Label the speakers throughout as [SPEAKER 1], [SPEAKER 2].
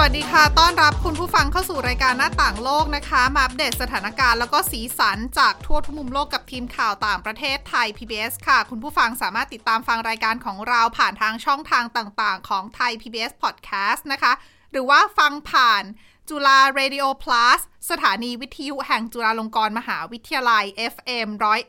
[SPEAKER 1] วัสดีค่ะ ต้อนรับคุณผู้ฟังเข้าสู่รายการหน้าต่างโลกนะคะ มาอัปเดตสถานการณ์แล้วก็สีสันจากทั่วทุกมุมโลกกับทีมข่าวต่างประเทศไทย PBS ค่ะ คุณผู้ฟังสามารถติดตามฟังรายการของเราผ่านทางช่องทางต่างๆ ของไทย PBS Podcast นะคะ หรือว่าฟังผ่าน จุฬา Radio Plus สถานีวิทยุแห่งจุฬาลงกรณ์มหาวิทยาลัย FM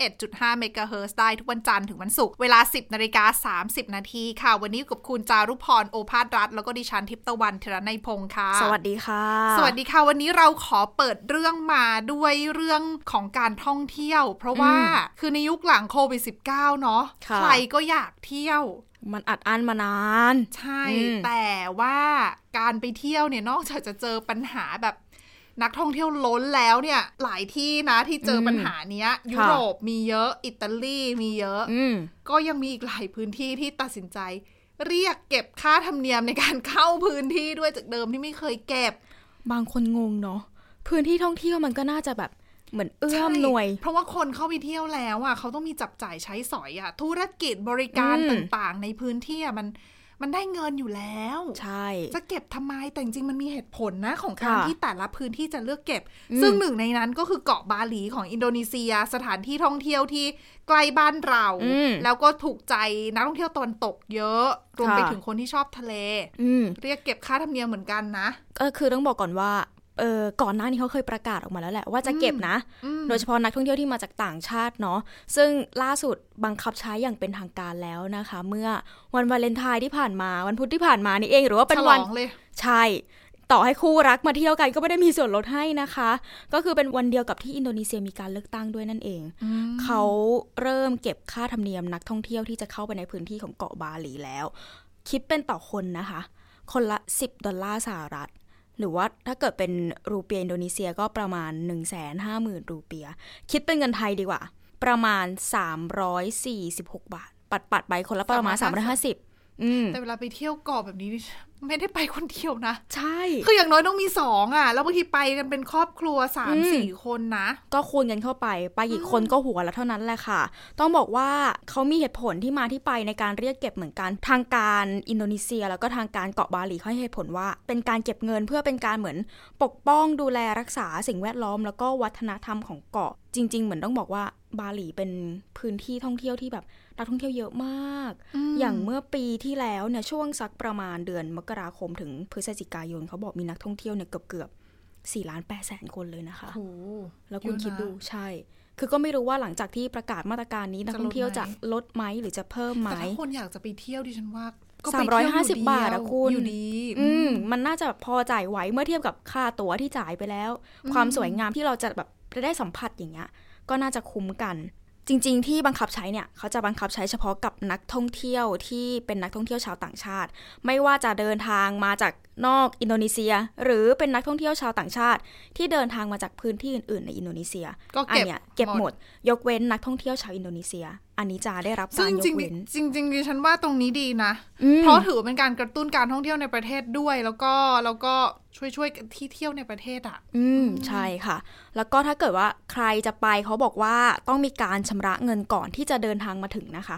[SPEAKER 1] 101.5เมกะเฮิรตซ์ได้ทุกวันจันทร์ถึงวันศุกร์เวลา 10นาฬิกา30 นาทีค่ะ วันนี้อยู่กับคุณจารุพรโอภาสรัฐ แล้วก็ดิฉันทิพย์ตะวันเทระในยพงค์ค่ะ
[SPEAKER 2] สวัสดีค่ะ
[SPEAKER 1] สวัสดีค่ะ วันนี้เราขอเปิดเรื่องมาด้วยเรื่องของการท่องเที่ยว เพราะว่าคือในยุคหลังโควิด -19 เนาะ
[SPEAKER 2] ค่ะ
[SPEAKER 1] ใครก็อยากเที่ยว
[SPEAKER 2] มันอัดอั้นมานาน
[SPEAKER 1] ใช่
[SPEAKER 2] อืม
[SPEAKER 1] แต่ว่าการไปเที่ยวเนี่ยนอกจากจะเจอปัญหาแบบนักท่องเที่ยวล้นแล้วเนี่ย หลายที่นะที่เจอปัญหาเนี้ย ยุโรปมีเยอะ อิตาลีมีเยอะ
[SPEAKER 2] อืม
[SPEAKER 1] ก็ยังมีอีกหลายพื้นที่ที่ตัดสินใจ เรียกเก็บค่าธรรมเนียมในการเข้าพื้นที่ด้วยจากเดิมที่ไม่เคยเก็บ
[SPEAKER 2] บางคนงงเนาะพื้นที่ท่องเที่ยวมันก็น่าจะแบบ เหมือนเอื้อมหน่วย
[SPEAKER 1] ใช่เพราะว่าคนเข้าไปเที่ยวแล้วอะเขาต้องมีจับจ่ายใช้สอยอะ ธุรกิจบริการ
[SPEAKER 2] อืม
[SPEAKER 1] ต่างๆ ในพื้นที่อะมันมันได้เงินอยู่แล้ว
[SPEAKER 2] ใช่
[SPEAKER 1] จะเก็บทำไมแต่จริงๆมันมีเหตุผลนะของการ
[SPEAKER 2] ค่ะ
[SPEAKER 1] ที่แต่ละพื้นที่จะเลือกเก็บ
[SPEAKER 2] อืม
[SPEAKER 1] ซึ่งหนึ่งในนั้นก็คือเกาะบาหลีของอินโดนีเซีย สถานที่ท่องเที่ยวที่ใกล้บ้านเรา
[SPEAKER 2] อืม
[SPEAKER 1] แล้วก็ถูกใจนักท่องเที่ยวตะวันตกเยอะรวมไป
[SPEAKER 2] ค่ะ
[SPEAKER 1] ถึงคนที่ชอบทะเล
[SPEAKER 2] อืม
[SPEAKER 1] เรียกเก็บค่าธรรมเนียมเหมือนกันนะ
[SPEAKER 2] ก็คือต้องบอกก่อนว่า เออก่อนหน้านี้เขาเคยประกาศออกมาแล้วแหละว่าจะเก็บนะ
[SPEAKER 1] อืม
[SPEAKER 2] โดยเฉพาะนักท่องเที่ยวที่มาจากต่างชาติเนาะซึ่งล่าสุดบังคับใช้อย่างเป็นทางการแล้วนะคะ เมื่อวันวาเลนไทน์ที่ผ่านมาวันพุธที่ผ่านมานี่เอง หรือว่าเป็น
[SPEAKER 1] ฉล
[SPEAKER 2] วัน
[SPEAKER 1] องเลย
[SPEAKER 2] ใช่ต่อให้คู่รักมาเที่ยวกันก็ไม่ได้มีส่วนลดให้นะคะ ก็คือเป็นวันเดียวกับที่อินโดนีเซียมีการเลือกตั้งด้วยนั่นเอง เขาเริ่มเก็บค่าธรรมเนียมนักท่องเที่ยวที่จะเข้าไปในพื้นที่ของเกาะบาหลีแล้ว คิดเป็นต่อคนนะคะ คนละ 10 ดอลลาร์สหรัฐ หรือว่าถ้าเกิดเป็นรูเปียอินโดนีเซียก็ประมาณ 1 5 0 0 0 0 รูเปีย คิดเป็นเงินไทยดีกว่า ประมาณ 346 บาท ปัดปัดๆไปคนละประมาณ 350อืม
[SPEAKER 1] แต่เวลาไปเที่ยวเกาะแบบนี้ ไม่ได้ไปคนเดียวนะ
[SPEAKER 2] ใช่
[SPEAKER 1] คืออย่างน้อยต้องมีสองอะ แล้วบางทีไปกันเป็นครอบครัวสาม
[SPEAKER 2] อืม
[SPEAKER 1] สี่คนนะ
[SPEAKER 2] ก็คูณกันเข้าไป ไปกี่คนก็หัวละเท่านั้นแหละค่ะ ต้องบอกว่าเขามีเหตุผลที่มาที่ไปในการเรียกเก็บเหมือนกัน ทางการอินโดนีเซีย แล้วก็ทางการเกาะบาหลีเขาให้เหตุผลว่า เป็นการเก็บเงินเพื่อเป็นการเหมือนปกป้องดูแลรักษาสิ่งแวดล้อม แล้วก็วัฒนธรรมของเกาะ จริง ๆ เหมือนต้องบอกว่า บาหลีเป็นพื้นที่ท่องเที่ยวที่แบบนักท่องเที่ยวเยอะมาก อย่างเมื่อปีที่แล้วเนี่ยช่วงสักประมาณเดือนมกราคมถึงพฤศจิกายนเขาบอกมีนักท่องเที่ยวเนี่ยเกือบเกือบสี่ล้านแปดแสนคนเลยนะคะ
[SPEAKER 1] โอ้โห
[SPEAKER 2] แล้วคุณ
[SPEAKER 1] เยอะนะ
[SPEAKER 2] คิดดูใช่ คือก็ไม่รู้ว่าหลังจากที่ประกาศมาตรการนี้นักท่องเที่ยว
[SPEAKER 1] จะ
[SPEAKER 2] จะ
[SPEAKER 1] ลดไหม
[SPEAKER 2] ลดไหมหรือจะเพิ่มไหม
[SPEAKER 1] แต่ถ้าคนอยากจะไปเที่ยวดิฉันว่าก็
[SPEAKER 2] สาม
[SPEAKER 1] ไป
[SPEAKER 2] ร้อย
[SPEAKER 1] เที่ยว
[SPEAKER 2] ห้าสิบบาทอะคุณ
[SPEAKER 1] อยู่ดี
[SPEAKER 2] อืมมันน่าจะพอจ่ายไหวเมื่อเทียบกับค่าตั๋วที่จ่ายไปแล้ว ความสวยงามที่เราจะแบบได้สัมผัสอย่างเงี้ย ก็น่าจะคุ้มกัน จริง ๆ ที่บังคับใช้เนี่ยเขาจะบังคับใช้เฉพาะกับนักท่องเที่ยวที่เป็นนักท่องเที่ยวชาวต่างชาติ ไม่ว่าจะเดินทางมาจากนอกอินโดนีเซีย หรือเป็นนักท่องเที่ยวชาวต่างชาติ ที่เดินทางมาจากพื้นที่อื่น ๆ ในอินโดนีเซีย
[SPEAKER 1] ก็
[SPEAKER 2] อัน
[SPEAKER 1] เก็บ
[SPEAKER 2] เนี้ยเก็บหมด ยกเว้นนักท่องเที่ยวชาวอินโดนีเซีย อันนี้จะได้รับ
[SPEAKER 1] ซึ่
[SPEAKER 2] กางรย
[SPEAKER 1] จริ
[SPEAKER 2] ก
[SPEAKER 1] ง
[SPEAKER 2] เว้น
[SPEAKER 1] ๆจริงๆจริงๆดิฉันว่าตรงนี้ดีนะ
[SPEAKER 2] อืม
[SPEAKER 1] เพราะถือว่าเป็นการกระตุ้นการท่องเที่ยวในประเทศด้วย แล้วก็แล้วก็ช่วยช่วยๆที่เที่ยวในประเทศอะ
[SPEAKER 2] อืมใช่ค่ะ แล้วก็ถ้าเกิดว่าใครจะไปเขาบอกว่าต้องมีการชำระเงินก่อนที่จะเดินทางมาถึงนะคะ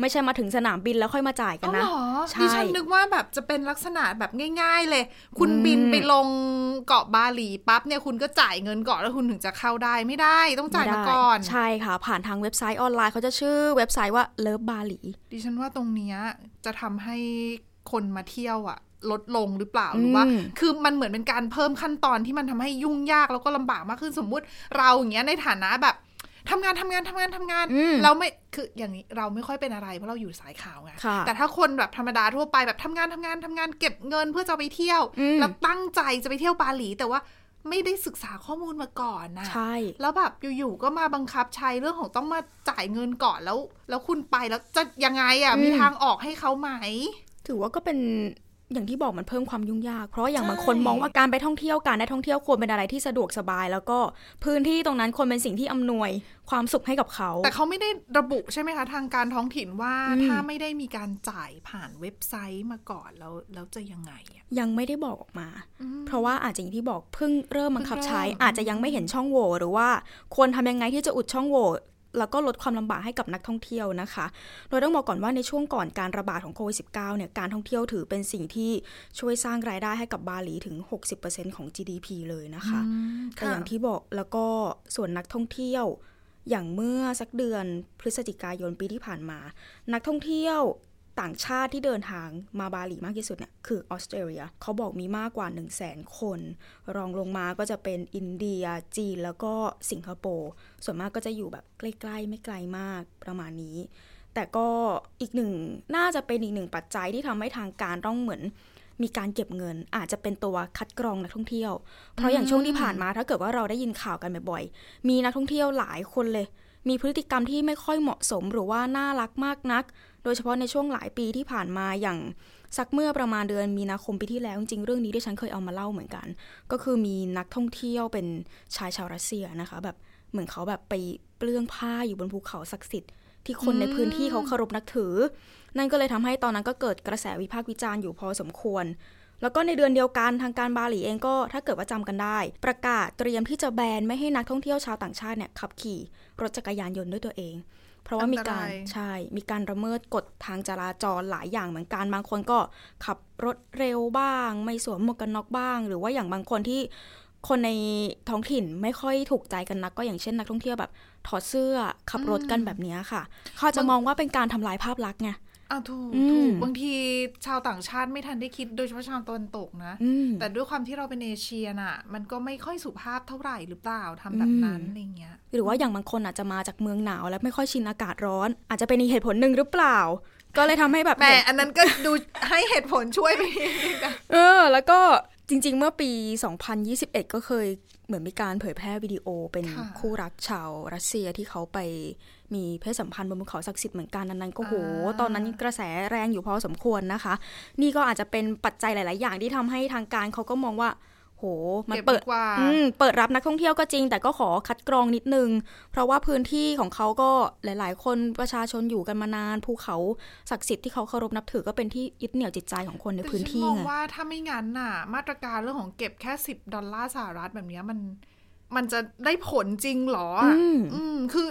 [SPEAKER 2] ไม่ใช่มาถึงสนามบินแล้วค่อยมาจ่ายกัน
[SPEAKER 1] อ๋อ
[SPEAKER 2] นะ
[SPEAKER 1] เหรอ
[SPEAKER 2] ใช่
[SPEAKER 1] ดิฉันนึกว่าแบบจะเป็นลักษณะแบบง่าย ๆ เลย คุณ
[SPEAKER 2] อืม
[SPEAKER 1] บินไปลงเกาะบาหลีปั๊บเนี่ยคุณก็จ่ายเงินก่อนแล้วคุณถึงจะเข้าได้ไม่ได้ต้องจ่ายมาก่อน
[SPEAKER 2] ใช่ค่ะ ผ่านทางเว็บไซต์ออนไลน์เขาจะชื่อเว็บไซต์ว่าเลิฟบาหลี
[SPEAKER 1] ดิฉันว่าตรงเนี้ยจะทำให้คนมาเที่ยวอะลดลงหรือเปล่าหรือว่า
[SPEAKER 2] อืม
[SPEAKER 1] คือมันเหมือนเป็นการเพิ่มขั้นตอนที่มันทำให้ยุ่งยากแล้วก็ลำบากมากขึ้นสมมุติเราอย่างเงี้ยในฐานะแบบ ทำงานทำงานทำงานทำงาน
[SPEAKER 2] อืม
[SPEAKER 1] เราไม่คืออย่างนี้เราไม่ค่อยเป็นอะไรเพราะเราอยู่สายข่าวไง
[SPEAKER 2] ค่ะ
[SPEAKER 1] แต่ถ้าคนแบบธรรมดาทั่วไปแบบทำงานทำงานทำงานเก็บเงินเพื่อจะไปเที่ยว
[SPEAKER 2] อืม
[SPEAKER 1] แล้วตั้งใจจะไปเที่ยวบาหลีแต่ว่าไม่ได้ศึกษาข้อมูลมาก่อนนะ
[SPEAKER 2] ใช่
[SPEAKER 1] แล้วแบบอยู่ๆก็มาบังคับใช้เรื่องของต้องมาจ่ายเงินก่อนแล้ว แล้วคุณไปแล้วจะยังไงอะ
[SPEAKER 2] อืม
[SPEAKER 1] มีทางออกให้เขาไหม
[SPEAKER 2] ถือว่าก็เป็น อย่างที่บอกมันเพิ่มความยุ่งยาก เพราะอย่างบางคนมองว่าการไปท่องเที่ยวการได้ท่องเที่ยวควรเป็นอะไรที่สะดวกสบาย แล้วก็พื้นที่ตรงนั้นควรเป็นสิ่งที่อำนวยความสุขให้กับเขา
[SPEAKER 1] แต่เขาไม่ได้ระบุใช่ไหมคะ ทางการท้องถิ่นว่าถ้าไม่ได้มีการจ่ายผ่านเว็บไซต์มาก่อนแล้วแล้วจะยังไงอะ
[SPEAKER 2] ยังไม่ได้บอกออกมา เพราะว่าอาจจะอย่างที่บอกเพิ่งเริ่มบังคับใช้ อาจจะยังไม่เห็นช่องโหว่หรือว่าควรทำยังไงที่จะอุดช่องโหว่ แล้วก็ลดความลำบากให้กับนักท่องเที่ยวนะคะ โดยต้องบอกก่อนว่าในช่วงก่อนการระบาดของโควิด -19 เนี่ยการท่องเที่ยวถือเป็นสิ่งที่ช่วยสร้างรายได้ให้กับบาหลีถึง 60%ของ GDP เลยนะคะแต่อย่างที่บอกแล้วก็ส่วนนักท่องเที่ยวอย่างเมื่อสักเดือนพฤศจิกายนปีที่ผ่านมา นักท่องเที่ยว ต่างชาติที่เดินทางมาบาหลีมากที่สุดเนี่ยคือออสเตรเลียเขาบอกมีมากกว่า 1 0 0 0 0แสนคน รองลงมาก็จะเป็นอินเดียจีนแล้วก็สิงคโปร์ส่วนมากก็จะอยู่แบบใกล้ๆ ไม่ไกลมากประมาณนี้ แต่ก็อีกหนึ่งน่าจะเป็นอีกหนึ่งปัจจัยที่ทำให้ทางการต้องเหมือนมีการเก็บเงินอาจจะเป็นตัวคัดกรองนักท่องเที่ยว เพราะอย่างช่วงที่ผ่านมาถ้าเกิดว่าเราได้ยินข่าวกันบ่อยๆ มีนักท่องเที่ยวหลายคนเลย มีพฤติกรรมที่ไม่ค่อยเหมาะสมหรือว่าน่ารักมากนัก โดยเฉพาะในช่วงหลายปีที่ผ่านมาอย่างสักเมื่อประมาณเดือนมีนาคมปีที่แล้ว จริงๆเรื่องนี้ที่ฉันเคยเอามาเล่าเหมือนกัน ก็คือมีนักท่องเที่ยวเป็นชายชาวรัสเซียนะคะ แบบเหมือนเขาแบบไปเปลื้องผ้าอยู่บนภูเขาศักดิ์สิทธิ์ที่คนในพื้นที่เขาเคารพนับถือ นั่นก็เลยทำให้ตอนนั้นก็เกิดกระแสวิพากษ์วิจารณ์อยู่พอสมควร แล้วก็ในเดือนเดียวกันทางการบาหลีเองก็ถ้าเกิดว่าจำกันได้ ประกาศเตรียมที่จะแบนไม่ให้นักท่องเที่ยวชาวต่างชาติเนี่ยขับขี่รถจักรยานยนต์ด้วยตัวเอง เพราะว่ามีการ
[SPEAKER 1] อันตราย
[SPEAKER 2] ใช่มีการระเมิดกฎทางจราจรหลายอย่างเหมือนกันบางคนก็ขับรถเร็วบ้าง ไม่สวมหมวกกันน็อกบ้าง หรือว่าอย่างบางคนที่คนในท้องถิ่นไม่ค่อยถูกใจกันนัก ก็อย่างเช่นนักท่องเที่ยวแบบ ถอดเสื้อขับรถกันแบบเนี้ยค่ะ เขาจะมองว่าเป็นการทำลายภาพลักษณ์ไง
[SPEAKER 1] อะถูก
[SPEAKER 2] อืม
[SPEAKER 1] ถูกบางทีชาวต่างชาติไม่ทันได้คิดโดยเฉพาะชาวตะวันตกนะ
[SPEAKER 2] อืม
[SPEAKER 1] แต่ด้วยความที่เราเป็นเอเชียน่ะ มันก็ไม่ค่อยสุภาพเท่าไหร่หรือเปล่าทำแบบนั้น
[SPEAKER 2] อืม
[SPEAKER 1] อะไรเงี้ย
[SPEAKER 2] หรือว่าอย่างบางคนอาจจะมาจากเมืองหนาวแล้วไม่ค่อยชินอากาศร้อน อาจจะเป็นอีกเหตุผลหนึ่งหรือเปล่า ก็เลยทำให้แบบ
[SPEAKER 1] แหม่
[SPEAKER 2] เห็น
[SPEAKER 1] อันนั้นก็ดูให้เหตุผลช่วยไปนิดนึงนะ
[SPEAKER 2] เออ แล้วก็จริง ๆ เมื่อปี 2021 ก็เคยเหมือนมีการเผยแพร่วิดีโอเป็น
[SPEAKER 1] ค่ะ
[SPEAKER 2] คู่รักชาวรัสเซียที่เขาไป มีเพศสัมพันธ์บนภูเขาศักดิ์สิทธิ์เหมือนกันอันนั้นก็โห ตอนนั้นกระแสแรงอยู่พอสมควรนะคะ นี่ก็อาจจะเป็นปัจจัยหลาย ๆ อย่างที่ทำให้ทางการเขาก็มองว่าโห มัน
[SPEAKER 1] เก็บ
[SPEAKER 2] เปิ
[SPEAKER 1] ดี
[SPEAKER 2] ด
[SPEAKER 1] กว่า
[SPEAKER 2] อืมเปิดรับนักท่องเที่ยวก็จริง แต่ก็ขอคัดกรองนิดนึง เพราะว่าพื้นที่ของเขาก็หลาย ๆ คนประชาชนอยู่กันมานาน ภูเขาศักดิ์สิทธิ์ที่เขาเคารพนับถือก็เป็นที่ยึดเหนี่ยวจิตใจของคนในพื้นที่
[SPEAKER 1] แต่ฉัมอง
[SPEAKER 2] ไง
[SPEAKER 1] ว่าถ้าไม่งั้นน่ะ มาตรการเรื่องของเก็บแค่สิบดอลลาร์สหรัฐแบบเนี้ยมัน มันจะได้ผลจริงเหรออะ
[SPEAKER 2] อืม
[SPEAKER 1] อืมคือ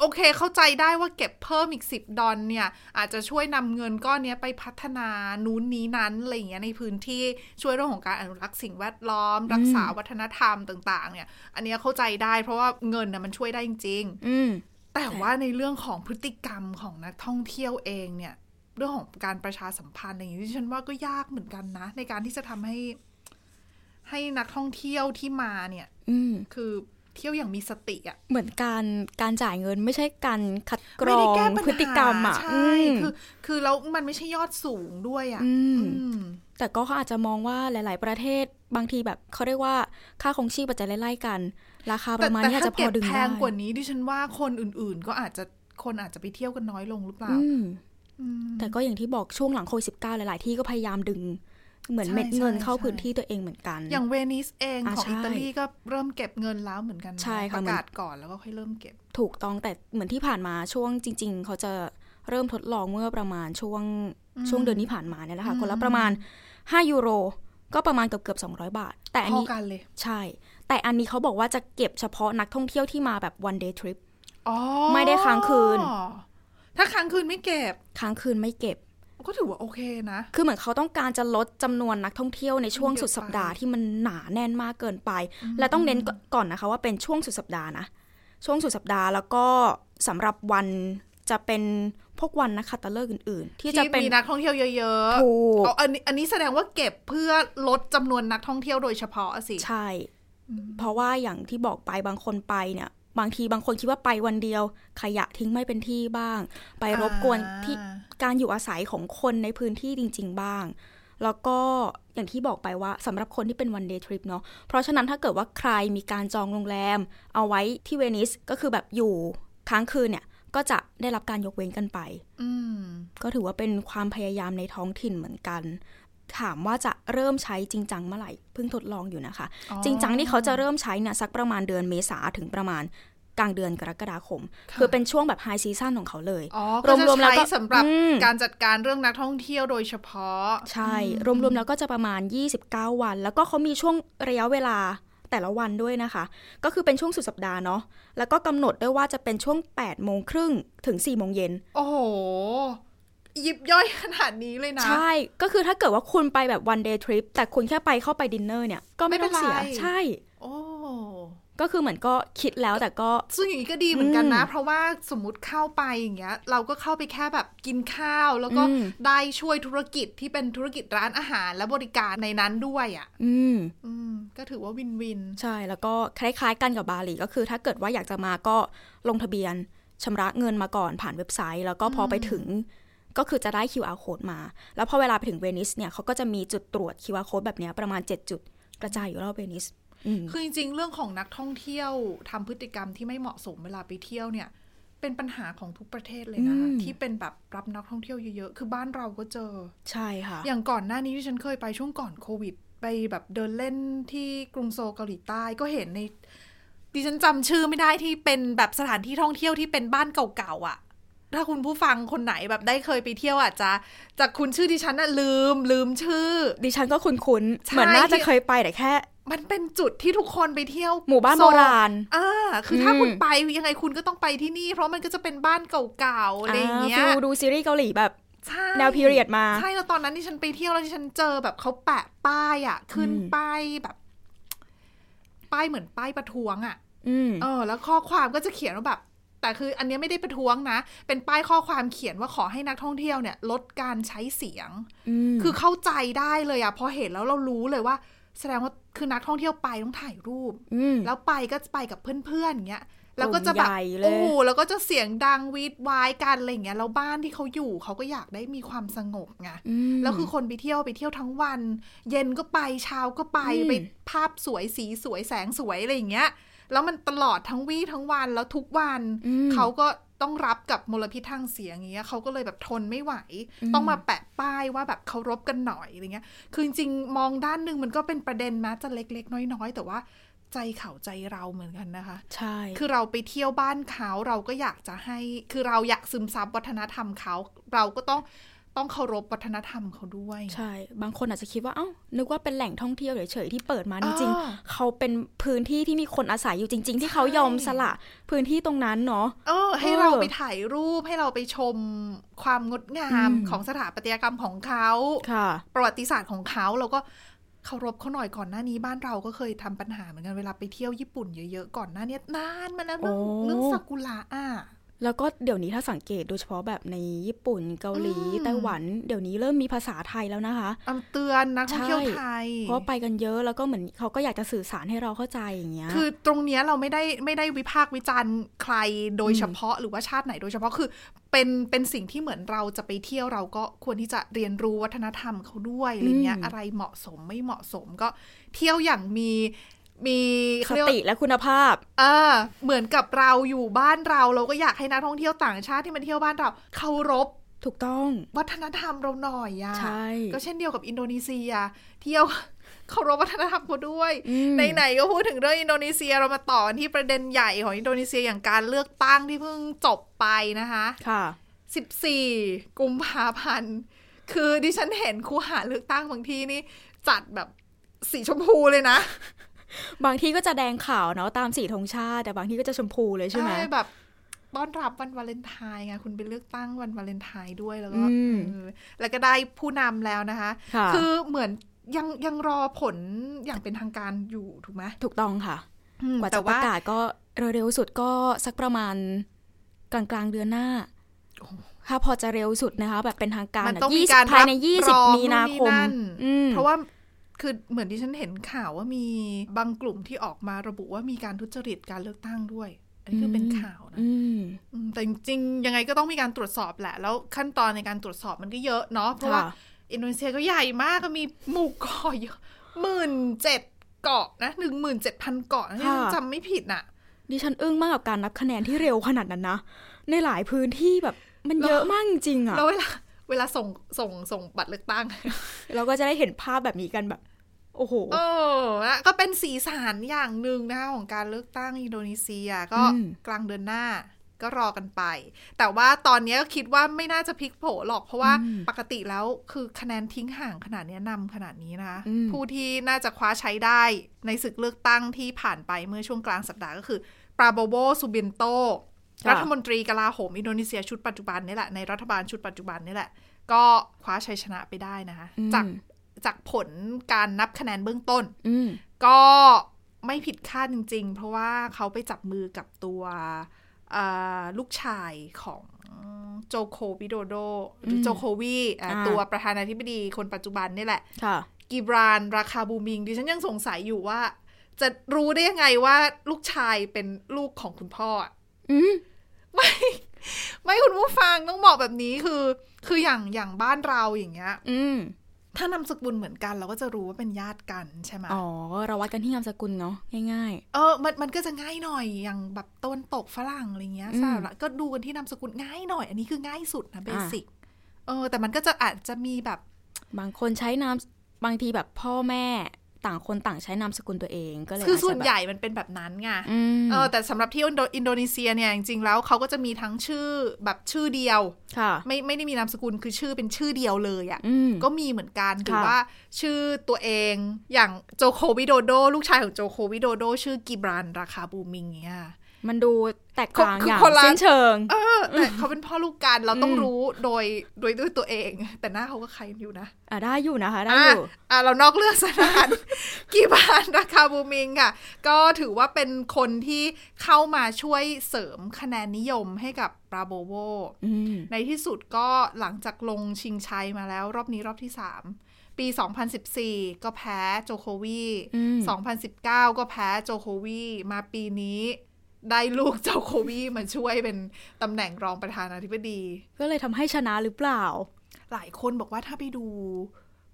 [SPEAKER 1] โอเคเข้าใจได้ว่าเก็บเพิ่มอีกสิบดอลเนี่ย อาจจะช่วยนำเงินก้อนเนี้ยไปพัฒนานู้นนี้นั้นอะไรอย่างเงี้ยในพื้นที่ช่วยเรื่องของการอนุรักษ์สิ่งแวดล้อม รักษาวัฒนธรรมต่าง ๆ เนี่ย อันเนี้ยเข้าใจได้เพราะว่าเงินน่ะมันช่วยได้จริง
[SPEAKER 2] อืม
[SPEAKER 1] ๆแต่ว่าในเรื่องของพฤติกรรมของนักท่องเที่ยวเองเนี่ย เรื่องของการประชาสัมพันธ์อะไรอย่างนี้ที่ฉันว่าก็ยากเหมือนกันนะ ในการที่จะทำให้ ให้นักท่องเที่ยวที่มาเนี่ย
[SPEAKER 2] อืม
[SPEAKER 1] คือเที่ยวอย่างมีสติอะ
[SPEAKER 2] เหมือนการการจ่ายเงินไม่ใช่การคัดกร
[SPEAKER 1] ไม่
[SPEAKER 2] อ
[SPEAKER 1] ได้
[SPEAKER 2] ง
[SPEAKER 1] แก้ปัญหา
[SPEAKER 2] พฤติกรรมอะ
[SPEAKER 1] ใช่
[SPEAKER 2] อืม
[SPEAKER 1] คือ คือแล้วมันไม่ใช่ยอดสูงด้วยอะ
[SPEAKER 2] อืม
[SPEAKER 1] อืม
[SPEAKER 2] แต่ก็เขาอาจจะมองว่าหลาย ๆ ประเทศบางทีแบบเขาเรียกว่าค่าครองชีพอาจจะไล่ๆกัน ราคาป
[SPEAKER 1] แต่
[SPEAKER 2] ระมาณ
[SPEAKER 1] แต่
[SPEAKER 2] นี้อาจ
[SPEAKER 1] ถ้า
[SPEAKER 2] จะพ
[SPEAKER 1] เก็
[SPEAKER 2] อบดึง
[SPEAKER 1] แพ
[SPEAKER 2] ได้
[SPEAKER 1] งกว่านี้ดิฉันว่าคนอื่น ๆ ก็อาจจะคนอาจจะไปเที่ยวกันน้อยลงหรือเปล่า
[SPEAKER 2] อืม
[SPEAKER 1] อืม
[SPEAKER 2] แต่ก็อย่างที่บอกช่วงหลังโควิดสิบเก้าหลาย ๆ ที่ก็พยายามดึง เหมือน
[SPEAKER 1] ใช่
[SPEAKER 2] เม็ดเงิน
[SPEAKER 1] ใช่
[SPEAKER 2] เข้า
[SPEAKER 1] ใช่
[SPEAKER 2] พื้นที่ตัวเองเหมือนกัน
[SPEAKER 1] อย่างเวนิสเอง
[SPEAKER 2] อ่า
[SPEAKER 1] ของ
[SPEAKER 2] ใช่
[SPEAKER 1] อิตาลีก็เริ่มเก็บเงินแล้วเหมือนกันน
[SPEAKER 2] ใช่ค่ะ
[SPEAKER 1] ประ
[SPEAKER 2] เหมือน
[SPEAKER 1] กาศก่อนแล้วก็ค่อยเริ่มเก็บ
[SPEAKER 2] ถูกต้องแต่เหมือนที่ผ่านมาช่วงจริง ๆ เขาจะเริ่มทดลองเมื่อประมาณช่วง
[SPEAKER 1] อืม
[SPEAKER 2] ช่วงเดือนที่ผ่านมาเนี่ยแหละค่ะ
[SPEAKER 1] อืม
[SPEAKER 2] คนละประมาณ 5 ยูโร ก็ประมาณเกือบเกือบ200บาท แต่อัน
[SPEAKER 1] พอ
[SPEAKER 2] นี้
[SPEAKER 1] กันเลย
[SPEAKER 2] ใช่ แต่อันนี้เขาบอกว่าจะเก็บเฉพาะนักท่องเที่ยวที่มาแบบ one day trip
[SPEAKER 1] อ๋อ
[SPEAKER 2] ไม่ได้ค้างคืน
[SPEAKER 1] ถ้าค้างคืนไม่เก็บ
[SPEAKER 2] ค้างคืนไม่เก็บ
[SPEAKER 1] ก็ถือว่าโอเคนะ
[SPEAKER 2] คือเหมือนเขาต้องการจะลดจำนวนนักท่องเที่ยวในช่วง
[SPEAKER 1] เยอะ
[SPEAKER 2] สุดสัปดาห์
[SPEAKER 1] ไป
[SPEAKER 2] ที่มันหนาแน่นมากเกินไป และต้องเน้นก่อนนะคะว่าเป็นช่วงสุดสัปดาห์นะ ช่วงสุดสัปดาห์แล้วก็สำหรับวันจะเป็นพวกวันนักขัตฤกษ์อื่น ๆ ที่จะเป็น
[SPEAKER 1] มีนักท่องเที่ยวเยอะ
[SPEAKER 2] ถูก
[SPEAKER 1] อ๋ออันนี้อันนี้แสดงว่าเก็บเพื่อลดจำนวนนักท่องเที่ยวโดยเฉพาะสิ
[SPEAKER 2] ใช่ เพราะว่าอย่างที่บอกไปบางคนไปเนี่ย บางทีบางคนคิดว่าไปวันเดียว ขยะทิ้งไม่เป็นที่บ้าง ไปรบกวนที่
[SPEAKER 1] อ่า
[SPEAKER 2] การอยู่อาศัยของคนในพื้นที่จริง ๆ บ้าง แล้วก็อย่างที่บอกไปว่าสำหรับคนที่เป็น one-day trip เนาะเพราะฉะนั้นถ้าเกิดว่าใครมีการจองโรงแรม เอาไว้ที่เวนิสก็คือแบบอยู่ค้างคืนเนี่ยก็จะได้รับการยกเว้นกันไป
[SPEAKER 1] อืม
[SPEAKER 2] ก็ถือว่าเป็นความพยายามในท้องถิ่นเหมือนกัน ถามว่าจะเริ่มใช้จริงจังเมื่อไหร่เพิ่งทดลองอยู่นะคะ
[SPEAKER 1] อ๋อ
[SPEAKER 2] จริงจังที่เขาจะเริ่มใช้เนี่ยสักประมาณเดือนเมษาถึงประมาณกลางเดือนกรกฎาคม
[SPEAKER 1] ค่ะ
[SPEAKER 2] คือเป็นช่วงแบบ high season ของเขาเลย
[SPEAKER 1] อ๋อก็จะ
[SPEAKER 2] รวมๆแล้ว
[SPEAKER 1] ใช้
[SPEAKER 2] ก็
[SPEAKER 1] สำหรับ
[SPEAKER 2] อืม
[SPEAKER 1] การจัดการเรื่องนักท่องเที่ยวโดยเฉพาะ
[SPEAKER 2] ใช่ รวมๆแล้วก็จะประมาณ 29 วัน แล้วก็เขามีช่วงระยะเวลาแต่ละวันด้วยนะคะ ก็คือเป็นช่วงสุดสัปดาห์เนาะแล้วก็กำหนดด้วยว่าจะเป็นช่วง8โมงครึ่งถึง4โมงเย็น
[SPEAKER 1] โอ้โห ยิบย่อยขนาดนี้เลยนะ
[SPEAKER 2] ใช่ ก็คือถ้าเกิดว่าคุณไปแบบ one day trip แต่คุณแค่ไปเข้าไปดินเนอร์เนี่ย ก็ไม่ต้องเสีย
[SPEAKER 1] ไม่เป็นไร
[SPEAKER 2] ใช่
[SPEAKER 1] โอ้
[SPEAKER 2] ก็คือเหมือนก็คิดแล้วแต่ก็
[SPEAKER 1] ซึ่งอย่างนี้ก็ดีเหมือนกันนะ
[SPEAKER 2] อืม
[SPEAKER 1] เพราะว่าสมมุติเข้าไปอย่างเงี้ย เราก็เข้าไปแค่แบบกินข้าว แล้วก็
[SPEAKER 2] อืม
[SPEAKER 1] ได้ช่วยธุรกิจที่เป็นธุรกิจร้านอาหารและบริการในนั้นด้วยอะ่ะ
[SPEAKER 2] อืม
[SPEAKER 1] อืมก็ถือว่าวินวิน
[SPEAKER 2] ใช่แล้วก็คล้าย ๆ กันกับบาหลีก็คือ ถ้าเกิดว่าอยากจะมาก็ลงทะเบียนชำระเงินมาก่อนผ่านเว็บไซต์ แล้วก็พอไปถึง ก็คือจะได้ QR code มา แล้วพอเวลาไปถึงเวนิสเนี่ยเขาก็จะมีจุดตรวจ QR code แบบเนี้ยประมาณ 7 จุด กระจายอยู่รอบเวนิสอืม
[SPEAKER 1] คือจริงๆ เรื่องของนักท่องเที่ยวทำพฤติกรรมที่ไม่เหมาะสมเวลาไปเที่ยวเนี่ย เป็นปัญหาของทุกประเทศเลยนะคะ
[SPEAKER 2] อืม
[SPEAKER 1] ที่เป็นแบบรับนักท่องเที่ยวเยอะๆ คือบ้านเราก็เจอ
[SPEAKER 2] ใช่ค่ะ
[SPEAKER 1] อย่างก่อนหน้านี้ที่ฉันเคยไปช่วงก่อนโควิด ไปแบบเดินเล่นที่กรุงโซลเกาหลีใต้ก็เห็นในดิฉันจำชื่อไม่ได้ที่เป็นแบบสถานที่ท่องเที่ยวที่เป็นบ้านเก่าๆอะ่ะ ถ้าคุณผู้ฟังคนไหนแบบได้เคยไปเที่ยวอาจจะจากคุณชื่อดิฉันน่ะลืมลืมชื่อ
[SPEAKER 2] ดิฉันก็คุ้นๆ
[SPEAKER 1] ใช่
[SPEAKER 2] เหมือนน่าจะ
[SPEAKER 1] ที่
[SPEAKER 2] เคยไปแต่แค่
[SPEAKER 1] มันเป็นจุดที่ทุกคนไปเที่ยว
[SPEAKER 2] หมู่บ้าน
[SPEAKER 1] โซ
[SPEAKER 2] โบ
[SPEAKER 1] ล
[SPEAKER 2] ราณ
[SPEAKER 1] อ่าคือถ้า
[SPEAKER 2] อืม
[SPEAKER 1] คุณไปยังไงคุณก็ต้องไปที่นี่ เพราะมันก็จะเป็นบ้านเก่าๆอะไรอย่างเงี้ย
[SPEAKER 2] ฟิลดูซีรีส์เกาหลีแบบ
[SPEAKER 1] ใช่
[SPEAKER 2] แนวพีเรียดมา
[SPEAKER 1] ใช่แล้วตอนนั้นที่ฉันไปเที่ยวแล้วที่ฉันเจอแบบเขาแปะป้ายอะ ขึ้น
[SPEAKER 2] อืม
[SPEAKER 1] ป้ายแบบ ป้ายเหมือนป้ายประท้วงอะ
[SPEAKER 2] อืม
[SPEAKER 1] เออ แล้วข้อความก็จะเขียนว่าแบบ แต่คืออันเนี้ยไม่ได้ประท้วงนะ เป็นป้ายข้อความเขียนว่าขอให้นักท่องเที่ยวเนี่ย ลดการใช้เสียง
[SPEAKER 2] ม
[SPEAKER 1] คือเข้าใจได้เลยอะพอเห็นแล้วเรารู้เลยว่า แสดงว่าคือนักท่องเที่ยวไปต้องถ่ายรูป
[SPEAKER 2] ม
[SPEAKER 1] แล้วไปก็ไปกับเพื่อนๆอย่างเงี้ยแล้วก็จะแบบ
[SPEAKER 2] กลุ่มใหญ่เลย
[SPEAKER 1] โอ้โหแล้วก็จะเสียงดังวีดวายกันอะไรอย่างเงี้ยแล้วบ้านที่เขาอยู่เขาก็อยากได้มีความสงบไง
[SPEAKER 2] อืม
[SPEAKER 1] แล้วคือคนไปเที่ยวไปเที่ยวทั้งวัน เย็นก็ไปเช้าก็ไป
[SPEAKER 2] อืม
[SPEAKER 1] ไปภาพสวยสีสวยแสงสวยอะไรอย่างเงี้ย แล้วมันตลอดทั้งวี่ทั้งวันแล้วทุกวัน
[SPEAKER 2] อืม
[SPEAKER 1] เขาก็ต้องรับกับมลพิษทางเสียงอย่างเงี้ยเขาก็เลยแบบทนไม่ไหว
[SPEAKER 2] อืม
[SPEAKER 1] ต้องมาแปะป้ายว่าแบบเคารพกันหน่อยอะไรเงี้ย คือจริงๆมองด้านหนึ่งมันก็เป็นประเด็นนะจะเล็กๆ น้อยๆ แต่ว่าใจเขาใจเราเหมือนกันนะคะ
[SPEAKER 2] ใช่
[SPEAKER 1] คือเราไปเที่ยวบ้านเขาเราก็อยากจะให้ คือเราอยากซึมซับวัฒนธรรมเขา เราก็ต้อง ต้องเคารพวัฒนธรรมเขาด้วย
[SPEAKER 2] ใช่ บางคนอาจจะคิดว่า เอ้า นึกว่าเป็นแหล่งท่องเที่ยวเฉยๆที่เปิดมาจริง
[SPEAKER 1] อ่า
[SPEAKER 2] ๆเขาเป็นพื้นที่ที่มีคนอาศัยอยู่จริง ๆ ที่เขายอมสละพื้นที่ตรงนั้นเนาะ
[SPEAKER 1] เออ ให้
[SPEAKER 2] เออ
[SPEAKER 1] เราไปถ่ายรูปให้เราไปชมความงดงาม
[SPEAKER 2] อืม
[SPEAKER 1] ของสถาปัตยกรรมของเขา
[SPEAKER 2] ค่ะ
[SPEAKER 1] ประวัติศาสตร์ของเขาเราก็เคารพเขาหน่อยก่อนหน้านี้บ้านเราก็เคยทำปัญหาเหมือนกันเวลาไปเที่ยวญี่ปุ่นเยอะๆก่อนหน้าเนี้ยนานมาแล้วเรื่อง
[SPEAKER 2] โอ้
[SPEAKER 1] เรื่องซากุระอะ
[SPEAKER 2] แล้วก็เดี๋ยวนี้ถ้าสังเกตโดยเฉพาะแบบในญี่ปุ่นเกาหลี
[SPEAKER 1] อืม
[SPEAKER 2] ไต้หวัน เดี๋ยวนี้เริ่มมีภาษาไทยแล้วนะคะ
[SPEAKER 1] อำเตือนนักท่องเที่ยว
[SPEAKER 2] ใช่
[SPEAKER 1] ไทย
[SPEAKER 2] เพราะว่าไปกันเยอะแล้วก็เหมือนเขาก็อยากจะสื่อสารให้เราเข้าใจอย่างเงี้ย
[SPEAKER 1] คือตรงเนี้ยเราไม่ได้ไม่ได้วิพากษ์วิจารณ์ใครโดยเฉพาะหรือว่าชาติไหนโดยเฉพาะคือเป็นเป็นสิ่งที่เหมือนเราจะไปเที่ยวเราก็ควรที่จะเรียนรู้วัฒนธรรมเขาด้วยอะไรเงี้ย
[SPEAKER 2] อืม
[SPEAKER 1] อะไรเหมาะสมไม่เหมาะสมก็เที่ยวอย่างมี มี
[SPEAKER 2] ส
[SPEAKER 1] เขาเรียกว่า
[SPEAKER 2] ติและคุณภาพ
[SPEAKER 1] เออเหมือนกับเราอยู่บ้านเราเราก็อยากให้นักท่องเที่ยวต่างชาติที่มาเที่ยวบ้านเราเคารพ
[SPEAKER 2] ถูกต้อง
[SPEAKER 1] วัฒนธรรมเราหน่อยอะ
[SPEAKER 2] ใช่
[SPEAKER 1] ก็เช่นเดียวกับอินโดนีเซีย เที่ยวเคารพวัฒนธรรมเขาด้วย
[SPEAKER 2] อืม
[SPEAKER 1] ไหนๆก็พูดถึงเรื่องอินโดนีเซียเรามาต่อกันที่ประเด็นใหญ่ของอินโดนีเซียอย่างการเลือกตั้งที่เพิ่งจบไปนะคะ
[SPEAKER 2] ค่ะ
[SPEAKER 1] 14 กุมภาพันธ์ คือดิฉันเห็นคูหาเลือกตั้งบางที่นี่จัดแบบสีชมพูเลยนะ
[SPEAKER 2] บางที่ก็จะแดงขาวเนาะตามสีธงชาติ แต่บางที่ก็จะชมพูเลยใช่ไหม
[SPEAKER 1] แบบต้อนรับวันวาเลนไทน์ไงคุณไปเลือกตั้งวันวาเลนไทน์ด้วยแล้วก็
[SPEAKER 2] อืม
[SPEAKER 1] เออแล้วก็ได้ผู้นำแล้วนะคะ
[SPEAKER 2] ค่ะ
[SPEAKER 1] คือเหมือนยังยังรอผลอย่างเป็นทางการอยู่ถูกไหม
[SPEAKER 2] ถูกต้องค่ะ
[SPEAKER 1] อืม
[SPEAKER 2] กว่า
[SPEAKER 1] แต่
[SPEAKER 2] จะประกาศก็เร็วๆสุดก็สักประมาณกลางกลางๆเดือนหน้าถ้าพอจะเร็วสุดนะคะ แบบเป็นทางการ
[SPEAKER 1] มัน
[SPEAKER 2] อะ
[SPEAKER 1] ต้องมี
[SPEAKER 2] ยี่สิบ
[SPEAKER 1] การ
[SPEAKER 2] ภายใน
[SPEAKER 1] รับ
[SPEAKER 2] ยี่
[SPEAKER 1] ร
[SPEAKER 2] สิบ
[SPEAKER 1] อง
[SPEAKER 2] มีนาคม
[SPEAKER 1] นู่นนี่นั่น
[SPEAKER 2] อืม
[SPEAKER 1] เพราะว่า คือเหมือนที่ฉันเห็นข่าวว่ามีบางกลุ่มที่ออกมาระบุว่ามีการทุจริตการเลือกตั้งด้วย อันนี้คือเป็นข่าวนะ
[SPEAKER 2] อืม
[SPEAKER 1] อืมแต่จริงๆยังไงก็ต้องมีการตรวจสอบแหละ แล้วขั้นตอนในการตรวจสอบมันก็เยอะเนาะเพราะว่า
[SPEAKER 2] ค่ะ
[SPEAKER 1] อินโดนีเซียก็ใหญ่มากก็มีหมู่เกาะเยอะหมื่นเจ็ดเกาะนะหนึ่งหมื่นเจ็ดพันเกาะนะที่ฉันจำไม่ผิดน่ะ
[SPEAKER 2] ดิฉันอึ้งมากกับการนับคะแนนที่เร็วขนาดนั้นนะ ในหลายพื้นที่แบบมันเยอะมากจริงๆอะ
[SPEAKER 1] แล้วเวลา เวลาส่งส่งส่งบัตรเลือกตั้ง
[SPEAKER 2] เราก็จะได้เห็นภาพแบบนี้กันแบบ โอ้โห
[SPEAKER 1] เออนะก็เป็นสีสันอย่างหนึ่งนะคะของการเลือกตั้งอินโดนีเซียก็
[SPEAKER 2] อืม
[SPEAKER 1] กลางเดือนหน้าก็รอกันไป แต่ว่าตอนนี้ก็คิดว่าไม่น่าจะพลิกโผหรอก เพราะว่าปกติแล้วคือคะแนนทิ้งห่างขนาดนี้นำขนาดนี้นะคะ
[SPEAKER 2] อืม
[SPEAKER 1] ผู้ที่น่าจะคว้าใช้ได้ในศึกเลือกตั้งที่ผ่านไปเมื่อช่วงกลางสัปดาห์ก็คือปราโบโบซูเบนโต รัฐมนตรีกลาโหมอินโดนีเซียชุดปัจจุบันนี่แหละในรัฐบาลชุดปัจจุบันนี่แหละ ก็คว้าชัยชนะไปได้นะคะ
[SPEAKER 2] อืม
[SPEAKER 1] จากจากผลการนับคะแนนเบื้องต้น
[SPEAKER 2] อืม
[SPEAKER 1] ก็ไม่ผิดคาดจริง ๆ เพราะว่าเขาไปจับมือกับตัวอ่าลูกชายของโจโควิโดโดหรือโจโควีอ่า
[SPEAKER 2] อ่า
[SPEAKER 1] ตัวประธานาธิบดีคนปัจจุบันนี่แหละ
[SPEAKER 2] ค่ะ
[SPEAKER 1] กิบรานราคาบูมิงดิฉันยังสงสัยอยู่ว่า จะรู้ได้ยังไงว่าลูกชายเป็นลูกของคุณพ่อ อะ
[SPEAKER 2] อืม
[SPEAKER 1] ไม่ไม่คุณผู้ฟังต้องบอกแบบนี้คือ คืออย่างอย่างบ้านเราอย่างเงี้ย
[SPEAKER 2] อืม
[SPEAKER 1] ถ้านามสกุลเหมือนกันเราก็จะรู้ว่าเป็นญาติกันใช่ไหม
[SPEAKER 2] อ๋อเราวัดกันที่นามสกุลเนาะง่าย
[SPEAKER 1] เออมันมันก็จะง่ายหน่อยอย่างแบบตะวันตกฝรั่งอะไรเงี้ย
[SPEAKER 2] อืม
[SPEAKER 1] สหรัฐก็ดูกันที่นามสกุลง่ายหน่อย อันนี้คือง่ายสุดนะเบ
[SPEAKER 2] อ่า
[SPEAKER 1] สิกเออแต่มันก็จะอาจจะมีแบบ
[SPEAKER 2] ๆบางคนใช้นามบางทีแบบพ่อแม่ ต่างคนต่างใช้นามสกุลตัวเองก็เลย
[SPEAKER 1] คือ
[SPEAKER 2] อาจจะ
[SPEAKER 1] ส่วน
[SPEAKER 2] แบบ
[SPEAKER 1] ใหญ่มันเป็นแบบนั้นไง
[SPEAKER 2] อืม
[SPEAKER 1] เออแต่สำหรับที่อินโดอินโดนีเซียเนี่ยจริงๆแล้วเขาก็จะมีทั้งชื่อแบบชื่อเดียว
[SPEAKER 2] ค่ะ
[SPEAKER 1] ไม่ไม่ได้มีนามสกุลคือชื่อเป็นชื่อเดียวเลยอะ่ะ
[SPEAKER 2] อืม
[SPEAKER 1] ก็มีเหมือนกันหรือ
[SPEAKER 2] ค่ะ
[SPEAKER 1] ว่าชื่อตัวเองอย่างโจโควิโดโด ลูกชายของโจโควิโดโด ชื่อกิบรานราคาบูมิงเงี้ย
[SPEAKER 2] มันดูแตกต่าง
[SPEAKER 1] คือ
[SPEAKER 2] อย่าง
[SPEAKER 1] คนละ
[SPEAKER 2] สิ้นเชิง
[SPEAKER 1] เออแต่เขาเป็นพ่อลูกกันเราต้อง
[SPEAKER 2] อืม
[SPEAKER 1] รู้โดยโดยด้วยตัวเอง แต่หน้าเขาก็ใครอยู่นะ
[SPEAKER 2] อะได้อยู่นะคะได้
[SPEAKER 1] อะ
[SPEAKER 2] อยู่
[SPEAKER 1] อะเรานอกเรื่องสนานกี่บานราคาบูมิงค่ะ ก็ถือว่าเป็นคนที่เข้ามาช่วยเสริมคะแนนนิยมให้กับปราโบโว
[SPEAKER 2] อืม
[SPEAKER 1] ในที่สุดก็หลังจากลงชิงชัยมาแล้ว รอบนี้รอบที่3ปี 2014 ก็แพ้โจโควี
[SPEAKER 2] อืม
[SPEAKER 1] 2019 ก็แพ้โจโควี มาปีนี้ ได้ลูกโจโควีมาช่วยเป็นตำแหน่งรองประธานาธิบดี
[SPEAKER 2] ก็เลยทำให้ชนะหรือเปล่า
[SPEAKER 1] หลายคนบอกว่าถ้าไปดู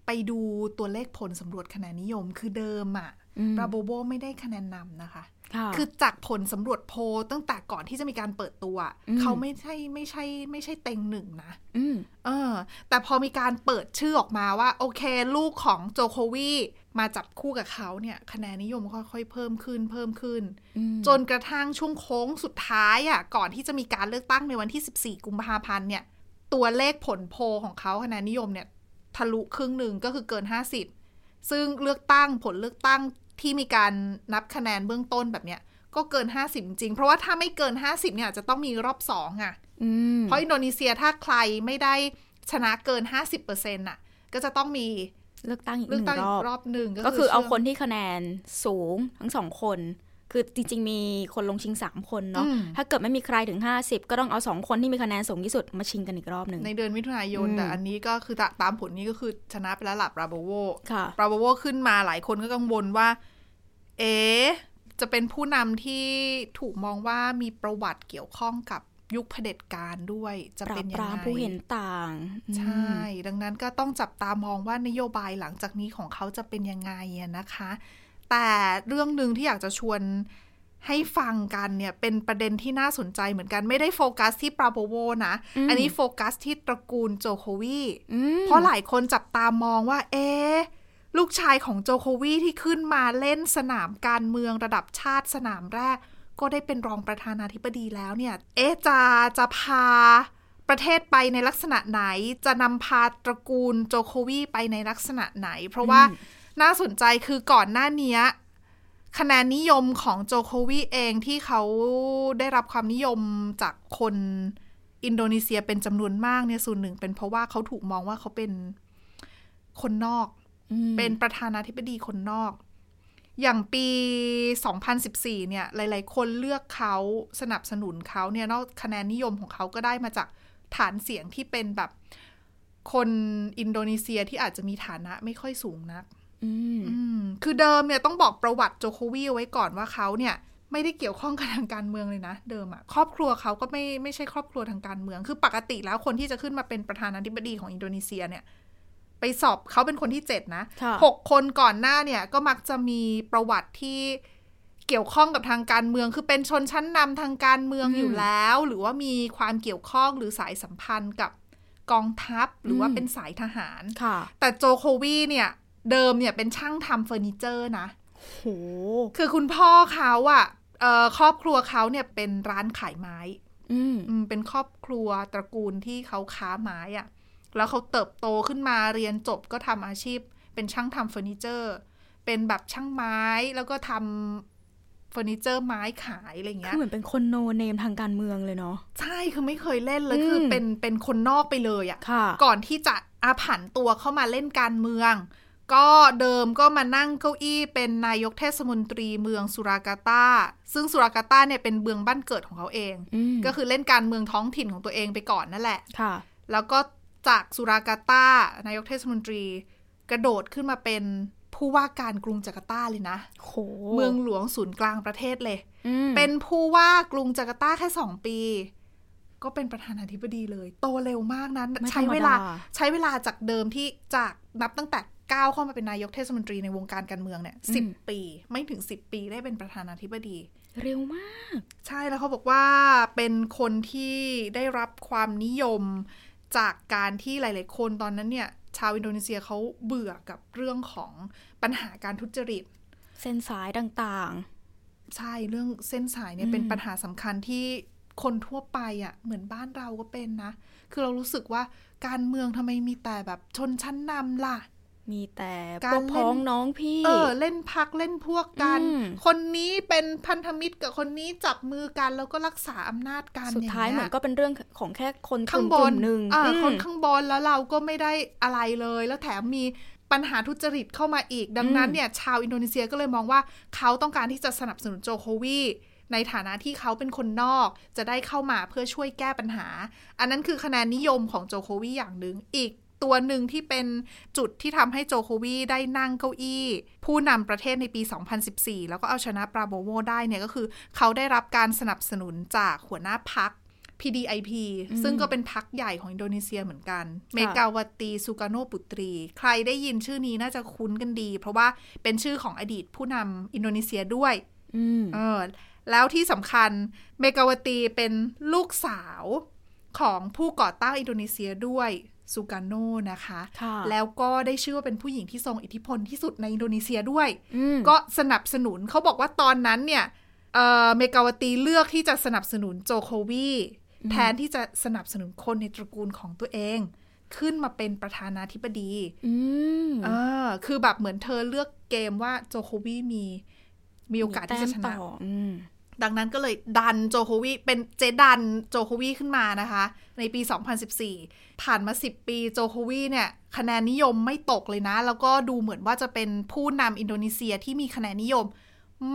[SPEAKER 1] ไปดูตัวเลขผลสำรวจคะแนนนิยมคือเดิมอะ
[SPEAKER 2] อืม
[SPEAKER 1] ราโบโบไม่ได้คะแนนนำนะคะ
[SPEAKER 2] ค่ะ
[SPEAKER 1] คือจากผลสำรวจโพลตั้งแต่ก่อนที่จะมีการเปิดตัว
[SPEAKER 2] อืม
[SPEAKER 1] เขาไม่ใช่ไม่ใช่ไม่ใช่เต็งหนึ่งนะ
[SPEAKER 2] อืม
[SPEAKER 1] เออ แต่พอมีการเปิดชื่อออกมาว่า โอเค ลูกของโจโควีมาจับคู่กับเขาเนี่ย คะแนนนิยมค่อยๆเพิ่มขึ้นเพิ่มขึ้น
[SPEAKER 2] อืม
[SPEAKER 1] จนกระทั่งช่วงโค้งสุดท้ายอะ่ะก่อนที่จะมีการเลือกตั้งในวันที่ 14 กุมภาพันธ์เนี่ย ตัวเลขผลโพลของเขาคะแนนนิยมเนี่ยทะลุครึ่งหนึ่งก็คือเกิน 50ซึ่งเลือกตั้งผลเลือกตั้ง ที่มีการนับคะแนนเบื้องต้นแบบเนี้ย ก็เกิน 50 จริง เพราะว่าถ้าไม่เกิน 50เนี่ยจะต้องมีรอบสองอะ
[SPEAKER 2] อืม
[SPEAKER 1] เพราะอินโดนีเซียถ้าใครไม่ได้ชนะเกิน 50%น่ะ ก็จะต้องมี
[SPEAKER 2] เลือกตั้งอีกห
[SPEAKER 1] เลือก
[SPEAKER 2] นึ่ง
[SPEAKER 1] ตั้ง
[SPEAKER 2] ร
[SPEAKER 1] อี
[SPEAKER 2] อบ
[SPEAKER 1] กรอบหนึ่ง
[SPEAKER 2] ก็คือเอา
[SPEAKER 1] ชื่
[SPEAKER 2] คนที่คะแนนสูงทั้งสองคน คือจริง ๆ มีคนลงชิงสามคนเนาะ
[SPEAKER 1] อืม
[SPEAKER 2] ถ้าเกิดไม่มีใครถึงห้าสิบก็ต้องเอาสองคนที่มีคะแนนสูงที่สุดมาชิงกันอีกรอบหนึ่ง
[SPEAKER 1] ในเดือนมิถุนายน
[SPEAKER 2] อืม
[SPEAKER 1] แต่อันนี้ก็คือตาตามผลนี้ก็คือชนะไปแล้วหลับราโบโว
[SPEAKER 2] ค่ะ
[SPEAKER 1] ราโบโวขึ้นมาหลายคนก็กังวลว่า เอ๊ะจะเป็นผู้นำที่ถูกมองว่ามีประวัติเกี่ยวข้องกับยุคเผด็จการด้วย จะ
[SPEAKER 2] ปรา
[SPEAKER 1] เป็
[SPEAKER 2] บ
[SPEAKER 1] น
[SPEAKER 2] ป
[SPEAKER 1] ยัง
[SPEAKER 2] ราม
[SPEAKER 1] ไง
[SPEAKER 2] ผู้เห็นต่าง
[SPEAKER 1] ใช่ ดังนั้นก็ต้องจับตามองว่านโยบายหลังจากนี้ของเขาจะเป็นยังไงอะนะคะ แต่เรื่องหนึ่งที่อยากจะชวนให้ฟังกันเนี่ยเป็นประเด็นที่น่าสนใจเหมือนกันไม่ได้โฟกัสที่ปราโบโวนะ อันนี้โฟกัสที่ตระกูลโจโควี
[SPEAKER 2] อืม
[SPEAKER 1] เพราะหลายคนจับตามองว่า เอ๊ะ ลูกชายของโจโควีที่ขึ้นมาเล่นสนามการเมืองระดับชาติสนามแรก ก็ได้เป็นรองประธานาธิบดีแล้วเนี่ย เอ๊ะจะจะพาประเทศไปในลักษณะไหนจะนำพาตระกูลโจโควีไปในลักษณะไหน เพราะว่าน่าสนใจคือก่อนหน้านี้คะแนนนิยมของโจโควีเองที่เขาได้รับความนิยมจากคนอินโดนีเซียเป็นจำนวนมากเนี่ยส่วนหนึ่งเป็นเพราะว่าเขาถูกมองว่าเขาเป็นคนนอก
[SPEAKER 2] อืม
[SPEAKER 1] เป็นประธานาธิบดีคนนอก อย่างปี 2014 เนี่ย หลาย ๆ คนเลือกเขาสนับสนุนเขาเนี่ย นอกคะแนนนิยมของเขาก็ได้มาจากฐานเสียงที่เป็นแบบคนอินโดนีเซียที่อาจจะมีฐานะไม่ค่อยสูงนัก
[SPEAKER 2] อืม
[SPEAKER 1] อืมคือเดิมเนี่ยต้องบอกประวัติโจโควีเอาไว้ก่อนว่าเขาเนี่ยไม่ได้เกี่ยวข้องกับทางการเมืองเลยนะ เดิมอะครอบครัวเขาก็ไม่ไม่ใช่ครอบครัวทางการเมือง คือปกติแล้วคนที่จะขึ้นมาเป็นประธานาธิบดีของอินโดนีเซียเนี่ย ไปสอบเขาเป็นคนที่เจ็ดนะ
[SPEAKER 2] ค่ะ
[SPEAKER 1] หกคนก่อนหน้าเนี่ยก็มักจะมีประวัติที่เกี่ยวข้องกับทางการเมือง คือเป็นชนชั้นนำทางการเมือง
[SPEAKER 2] อืม
[SPEAKER 1] อยู่แล้ว หรือว่ามีความเกี่ยวข้องหรือสายสัมพันธ์กับกองทัพหรือว่าเป็นสายทหาร
[SPEAKER 2] ค่ะ
[SPEAKER 1] แต่โจโควีเนี่ย เดิมเนี่ยเป็นช่างทำเฟอร์นิเจอร์นะ
[SPEAKER 2] โห
[SPEAKER 1] คือคุณพ่อเขาอะเอ่อครอบครัวเขาเนี่ยเป็นร้านขายไม้
[SPEAKER 2] อืม
[SPEAKER 1] อืมเป็นครอบครัวตระกูลที่เขาค้าไม้อะ แล้วเขาเติบโตขึ้นมาเรียนจบก็ทำอาชีพ เป็นช่างทำเฟอร์นิเจอร์ เป็นแบบช่างไม้แล้วก็ทำเฟอร์นิเจอร์ไม้ขายอะไร
[SPEAKER 2] คื
[SPEAKER 1] เงี้
[SPEAKER 2] อยเหมือนเป็นคนโนเนมทางการเมืองเลยเนาะ
[SPEAKER 1] ใช่คือไม่เคยเล่นเลย
[SPEAKER 2] อืม
[SPEAKER 1] คือเป็นเป็นคนนอกไปเลยอะ
[SPEAKER 2] ค่ะ
[SPEAKER 1] ก่อนที่จะอาผันตัวเข้ามาเล่นการเมือง ก็เดิมก็มานั่งเก้าอี้เป็นนายกเทศมนตรีเมืองสุราการ์ตา ซึ่งสุราการ์ตาเนี่ยเป็นเมืองบ้านเกิดของเขาเอง
[SPEAKER 2] อืม
[SPEAKER 1] ก็คือเล่นการเมืองท้องถิ่นของตัวเองไปก่อนนั่นแหละ
[SPEAKER 2] ค่ะ
[SPEAKER 1] แล้วก็ จากสุราการ์ตานายกเทศมนตรี กระโดดขึ้นมาเป็นผู้ว่าการกรุงจาการ์ตาเลยนะ
[SPEAKER 2] โห
[SPEAKER 1] เมืองหลวงศูนย์กลางประเทศเลย
[SPEAKER 2] อืม
[SPEAKER 1] เป็นผู้ว่ากรุงจาการ์ตาแค่สองปี ก็เป็นประธานาธิบดีเลย โตเร็วมากนั้น
[SPEAKER 2] ไม่ธร
[SPEAKER 1] ใช้
[SPEAKER 2] รม
[SPEAKER 1] เวลา
[SPEAKER 2] ด
[SPEAKER 1] ใช้เวลาจากเดิมที่จากนับตั้งแต่ก้าวเข้ามาเป็นนายกเทศมนตรีในวงการการเมืองเนี่ยสิบปี ไม่ถึงสิบปีได้เป็นประธานาธิบดี
[SPEAKER 2] เร็วมาก
[SPEAKER 1] ใช่แล้วเขาบอกว่าเป็นคนที่ได้รับความนิยม จากการที่หลาย ๆ คนตอนนั้นเนี่ย ชาวอินโดนีเซียเขาเบื่อกับเรื่องของปัญหาการทุจริต
[SPEAKER 2] เส้นสายต่าง
[SPEAKER 1] ใช่เรื่องเส้นสายเนี่ย
[SPEAKER 2] อืม
[SPEAKER 1] เป็นปัญหาสำคัญที่คนทั่วไปอะ่ะเหมือนบ้านเราก็เป็นนะ คือเรารู้สึกว่าการเมืองทำไมมีแต่แบบชนชั้นนำล่ะ
[SPEAKER 2] ๆ มีแต่
[SPEAKER 1] การ
[SPEAKER 2] พวกพ้อง
[SPEAKER 1] เล่น
[SPEAKER 2] น้องพี่
[SPEAKER 1] เออ เล่นพักเล่นพวกกัน
[SPEAKER 2] อืม
[SPEAKER 1] คนนี้เป็นพันธมิตรกับคนนี้จับมือกันแล้วก็รักษาอำนาจกัน
[SPEAKER 2] สุดท้าย
[SPEAKER 1] ง
[SPEAKER 2] เห
[SPEAKER 1] งี้
[SPEAKER 2] มือนก็เป็นเรื่องของแค่คนก
[SPEAKER 1] ข้าง
[SPEAKER 2] ลุ่ม
[SPEAKER 1] บ
[SPEAKER 2] กลุ่
[SPEAKER 1] น
[SPEAKER 2] มหนึ่ง
[SPEAKER 1] อ่า
[SPEAKER 2] อืม
[SPEAKER 1] คนข้างบนแล้วเราก็ไม่ได้อะไรเลย แล้วแถมมีปัญหาทุจริตเข้ามาอีก ดังนั้น
[SPEAKER 2] อืม
[SPEAKER 1] เนี่ย ชาวอินโดนีเซียก็เลยมองว่าเขาต้องการที่จะสนับสนุนโจโควีในฐานะที่เขาเป็นคนนอกจะได้เข้ามาเพื่อช่วยแก้ปัญหา อันนั้นคือคะแนนนิยมของโจโควีอย่างหนึ่งอีก ตัวหนึ่งที่เป็นจุดที่ทำให้โจโควีได้นั่งเก้าอี้ ผู้นำประเทศในปี 2014 แล้วก็เอาชนะปราโบโวได้เนี่ยก็คือ เขาได้รับการสนับสนุนจากหัวหน้าพรรค PDIP ซึ่งก็เป็นพรรคใหญ่ของอินโดนีเซียเหมือนกัน เมกาวตีซูการ์โนปุตรี ใครได้ยินชื่อนี้น่าจะคุ้นกันดี เพราะว่าเป็นชื่อของอดีตผู้นำอินโดนีเซียด้วย
[SPEAKER 2] อืม
[SPEAKER 1] เออแล้วที่สำคัญเมกาวตีเป็นลูกสาวของผู้ก่อตั้งอินโดนีเซียด้วย ซูการ์โนนะคะ
[SPEAKER 2] ค่ะ
[SPEAKER 1] แล้วก็ได้ชื่อว่าเป็นผู้หญิงที่ทรงอิทธิพลที่สุดในอินโดนีเซียด้วย
[SPEAKER 2] อืม
[SPEAKER 1] ก็สนับสนุนเขาบอกว่าตอนนั้นเนี่ยเอ่อเมกาวตีเลือกที่จะสนับสนุนโจโควีแทนที่จะสนับสนุนคนในตระกูลของตัวเอง ขึ้นมาเป็นประธานาธิบดี
[SPEAKER 2] อืม
[SPEAKER 1] เออ คือแบบเหมือนเธอเลือกเกมว่าโจโควีมีมีโอกาสที่จะช
[SPEAKER 2] มี
[SPEAKER 1] นะ
[SPEAKER 2] แต้มต่ออืม
[SPEAKER 1] ดังนั้นก็เลยดันโจโควีเป็นเจดันโจโควีขึ้นมานะคะ ในปี 2014 ผ่านมา 10 ปีโจโควีเนี่ยคะแนนนิยมไม่ตกเลยนะ แล้วก็ดูเหมือนว่าจะเป็นผู้นำอินโดนีเซียที่มีคะแนนนิยม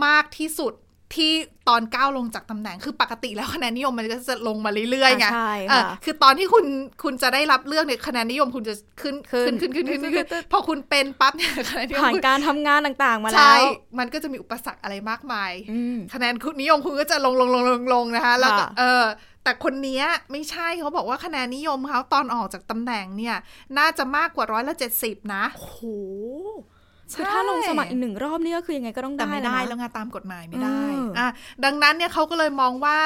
[SPEAKER 1] มากที่สุด ที่ตอนก้าวลงจากตำแหน่งคือปกติแล้วคะแนนนิยมมันก็จะลงมาเรื่อยๆไง
[SPEAKER 2] อ่าใช่
[SPEAKER 1] เออ
[SPEAKER 2] ค่ะ
[SPEAKER 1] คือตอนที่คุณคุณจะได้รับเลือกเนี่ยคะแนนนิยมคุณจะขึ้น
[SPEAKER 2] ขึ้
[SPEAKER 1] ขึ้
[SPEAKER 2] น
[SPEAKER 1] นขึ้นขึ้นขึ้น
[SPEAKER 2] ขึ้
[SPEAKER 1] ขึ้
[SPEAKER 2] น
[SPEAKER 1] น
[SPEAKER 2] ขึ้น
[SPEAKER 1] พอคุณเป็นปั๊บเนี่ยคะแนนนิยม
[SPEAKER 2] ผ่าน
[SPEAKER 1] คุณ
[SPEAKER 2] การทำงานต่างๆมาแล้
[SPEAKER 1] ใช่
[SPEAKER 2] ว
[SPEAKER 1] มันก็จะมีอุปสรรคอะไรมากมาย
[SPEAKER 2] อืม
[SPEAKER 1] คะแนนคุณนิยมคุณก็จะลงลงลงลงลงนะคะแล้วก็
[SPEAKER 2] ค่ะ
[SPEAKER 1] เออแต่คนเนี้ยไม่ใช่เขาบอกว่าคะแนนนิยมเขาตอนออกจากตำแหน่งเนี่ย น่าจะมากกว่าร้อยละเจ็ดสิบนะ
[SPEAKER 2] โอ้โหคือถ้าลงสมัครอีกหนึ่งรอบนี่ก็คือยังไงก็ต้อง
[SPEAKER 1] แต่
[SPEAKER 2] ได้
[SPEAKER 1] ไม่ได้
[SPEAKER 2] นะ
[SPEAKER 1] แล้วไงตามกฎหมายไม่ได้
[SPEAKER 2] อืม
[SPEAKER 1] อะดังนั้นเนี่ยเขาก็เลยมองว่า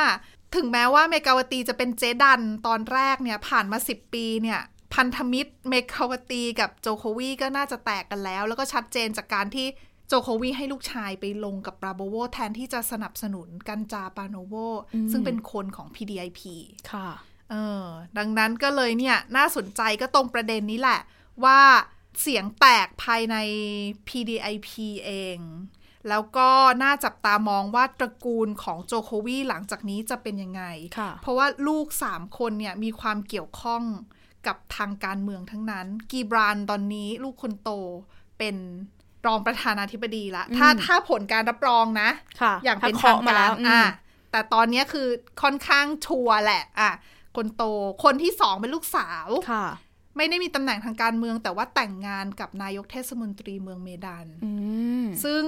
[SPEAKER 1] ถึงแม้ว่าเมกาวตีจะเป็นเจดันตอนแรกเนี่ยผ่านมาสิบปีเนี่ยพันธมิตรเมกาวตีกับโจโควีก็น่าจะแตกกันแล้ว แล้วก็ชัดเจนจากการที่โจโควีให้ลูกชายไปลงกับปราโบโวแทนที่จะสนับสนุนกันจาร์ ปราโนโว
[SPEAKER 2] อืม
[SPEAKER 1] ซึ่งเป็นคนของ PDIP
[SPEAKER 2] ค่ะ
[SPEAKER 1] เออดังนั้นก็เลยเนี่ยน่าสนใจก็ตรงประเด็นนี้แหละ ว่าเสียงแตกภายใน PDIP เอง แล้วก็น่าจับตามองว่าตระกูลของโจโควีหลังจากนี้จะเป็นยังไง
[SPEAKER 2] ค่ะ
[SPEAKER 1] เพราะว่าลูกสามคนเนี่ยมีความเกี่ยวข้องกับทางการเมืองทั้งนั้น กีบรานตอนนี้ลูกคนโตเป็นรองประธานาธิบดีละ ถ้า
[SPEAKER 2] อืม
[SPEAKER 1] ถ้าผลการรับรองนะ
[SPEAKER 2] ค่ะ
[SPEAKER 1] อย่างเป็น
[SPEAKER 2] ถ้
[SPEAKER 1] ทาง
[SPEAKER 2] เคาะมา
[SPEAKER 1] การ
[SPEAKER 2] แล้วอืม
[SPEAKER 1] อะแต่ตอนเนี้ยคือค่อนข้างชัวร์แหละอะคนโตคนที่สองเป็นลูกสาว
[SPEAKER 2] ค่ะ
[SPEAKER 1] ไม่ได้มีตำแหน่งทางการเมือง แต่ว่าแต่งงานกับนายกเทศมนตรีเมืองเมดาน
[SPEAKER 2] อืม
[SPEAKER 1] ซึ่ง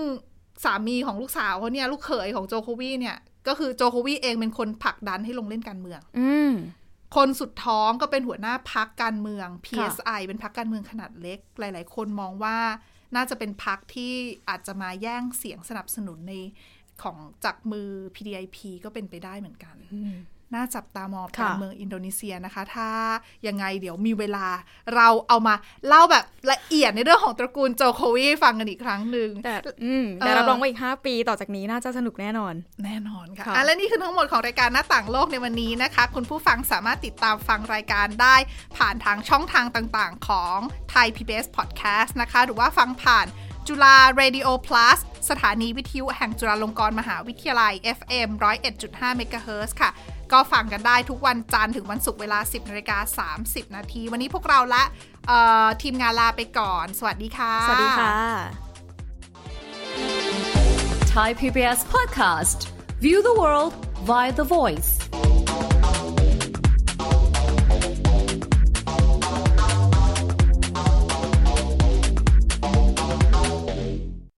[SPEAKER 1] สามีของลูกสาวเขาเนี่ยลูกเขยของโจโควีเนี่ยก็คือโจโควีเองเป็นคนผลักดันให้ลงเล่นการเมือง
[SPEAKER 2] อืม
[SPEAKER 1] คนสุดท้องก็เป็นหัวหน้าพักการเมือง
[SPEAKER 2] ค่ะ
[SPEAKER 1] PSI เป็นพักการเมืองขนาดเล็ก หลาย ๆ คนมองว่าน่าจะเป็นพักที่อาจจะมาแย่งเสียงสนับสนุนในของจากมือ PDIP ก็เป็นไปได้เหมือนกัน
[SPEAKER 2] อืม
[SPEAKER 1] น่าจับตามอง
[SPEAKER 2] ค่ะ
[SPEAKER 1] การเมืองอินโดนีเซียนะคะ ถ้ายังไงเดี๋ยวมีเวลาเราเอามาเล่าแบบละเอียดในเรื่องของตระกูลโจโควีให้ฟังกันอีกครั้งหนึ่ง
[SPEAKER 2] แต่อืมแต่
[SPEAKER 1] เออ
[SPEAKER 2] รับรองว่าอีก 5 ปีต่อจากนี้น่าจะสนุกแน่นอน
[SPEAKER 1] แน่นอนค่ะ
[SPEAKER 2] ค่ะ
[SPEAKER 1] อะและนี่คือทั้งหมดของรายการหน้าต่างโลกในวันนี้นะคะ คุณผู้ฟังสามารถติดตามฟังรายการได้ ผ่านทางช่องทางต่างๆ ของไทย PBS Podcast นะคะ หรือว่าฟังผ่านจุฬา Radio Plus สถานีวิทยุแห่งจุฬาลงกรณ์มหาวิทยาลัย FM 101.5 MHz ค่ะ ก็ฟังกันได้ทุกวันจันทร์ถึงวันศุกร์เวลา 10นาฬิกา30 นาที วันนี้พวกเราและเอ่อทีมงานลาไปก่อน สวัสดีค่ะ
[SPEAKER 2] สวัสดีค่ะ
[SPEAKER 3] Thai PBS podcast. View the world via the voice.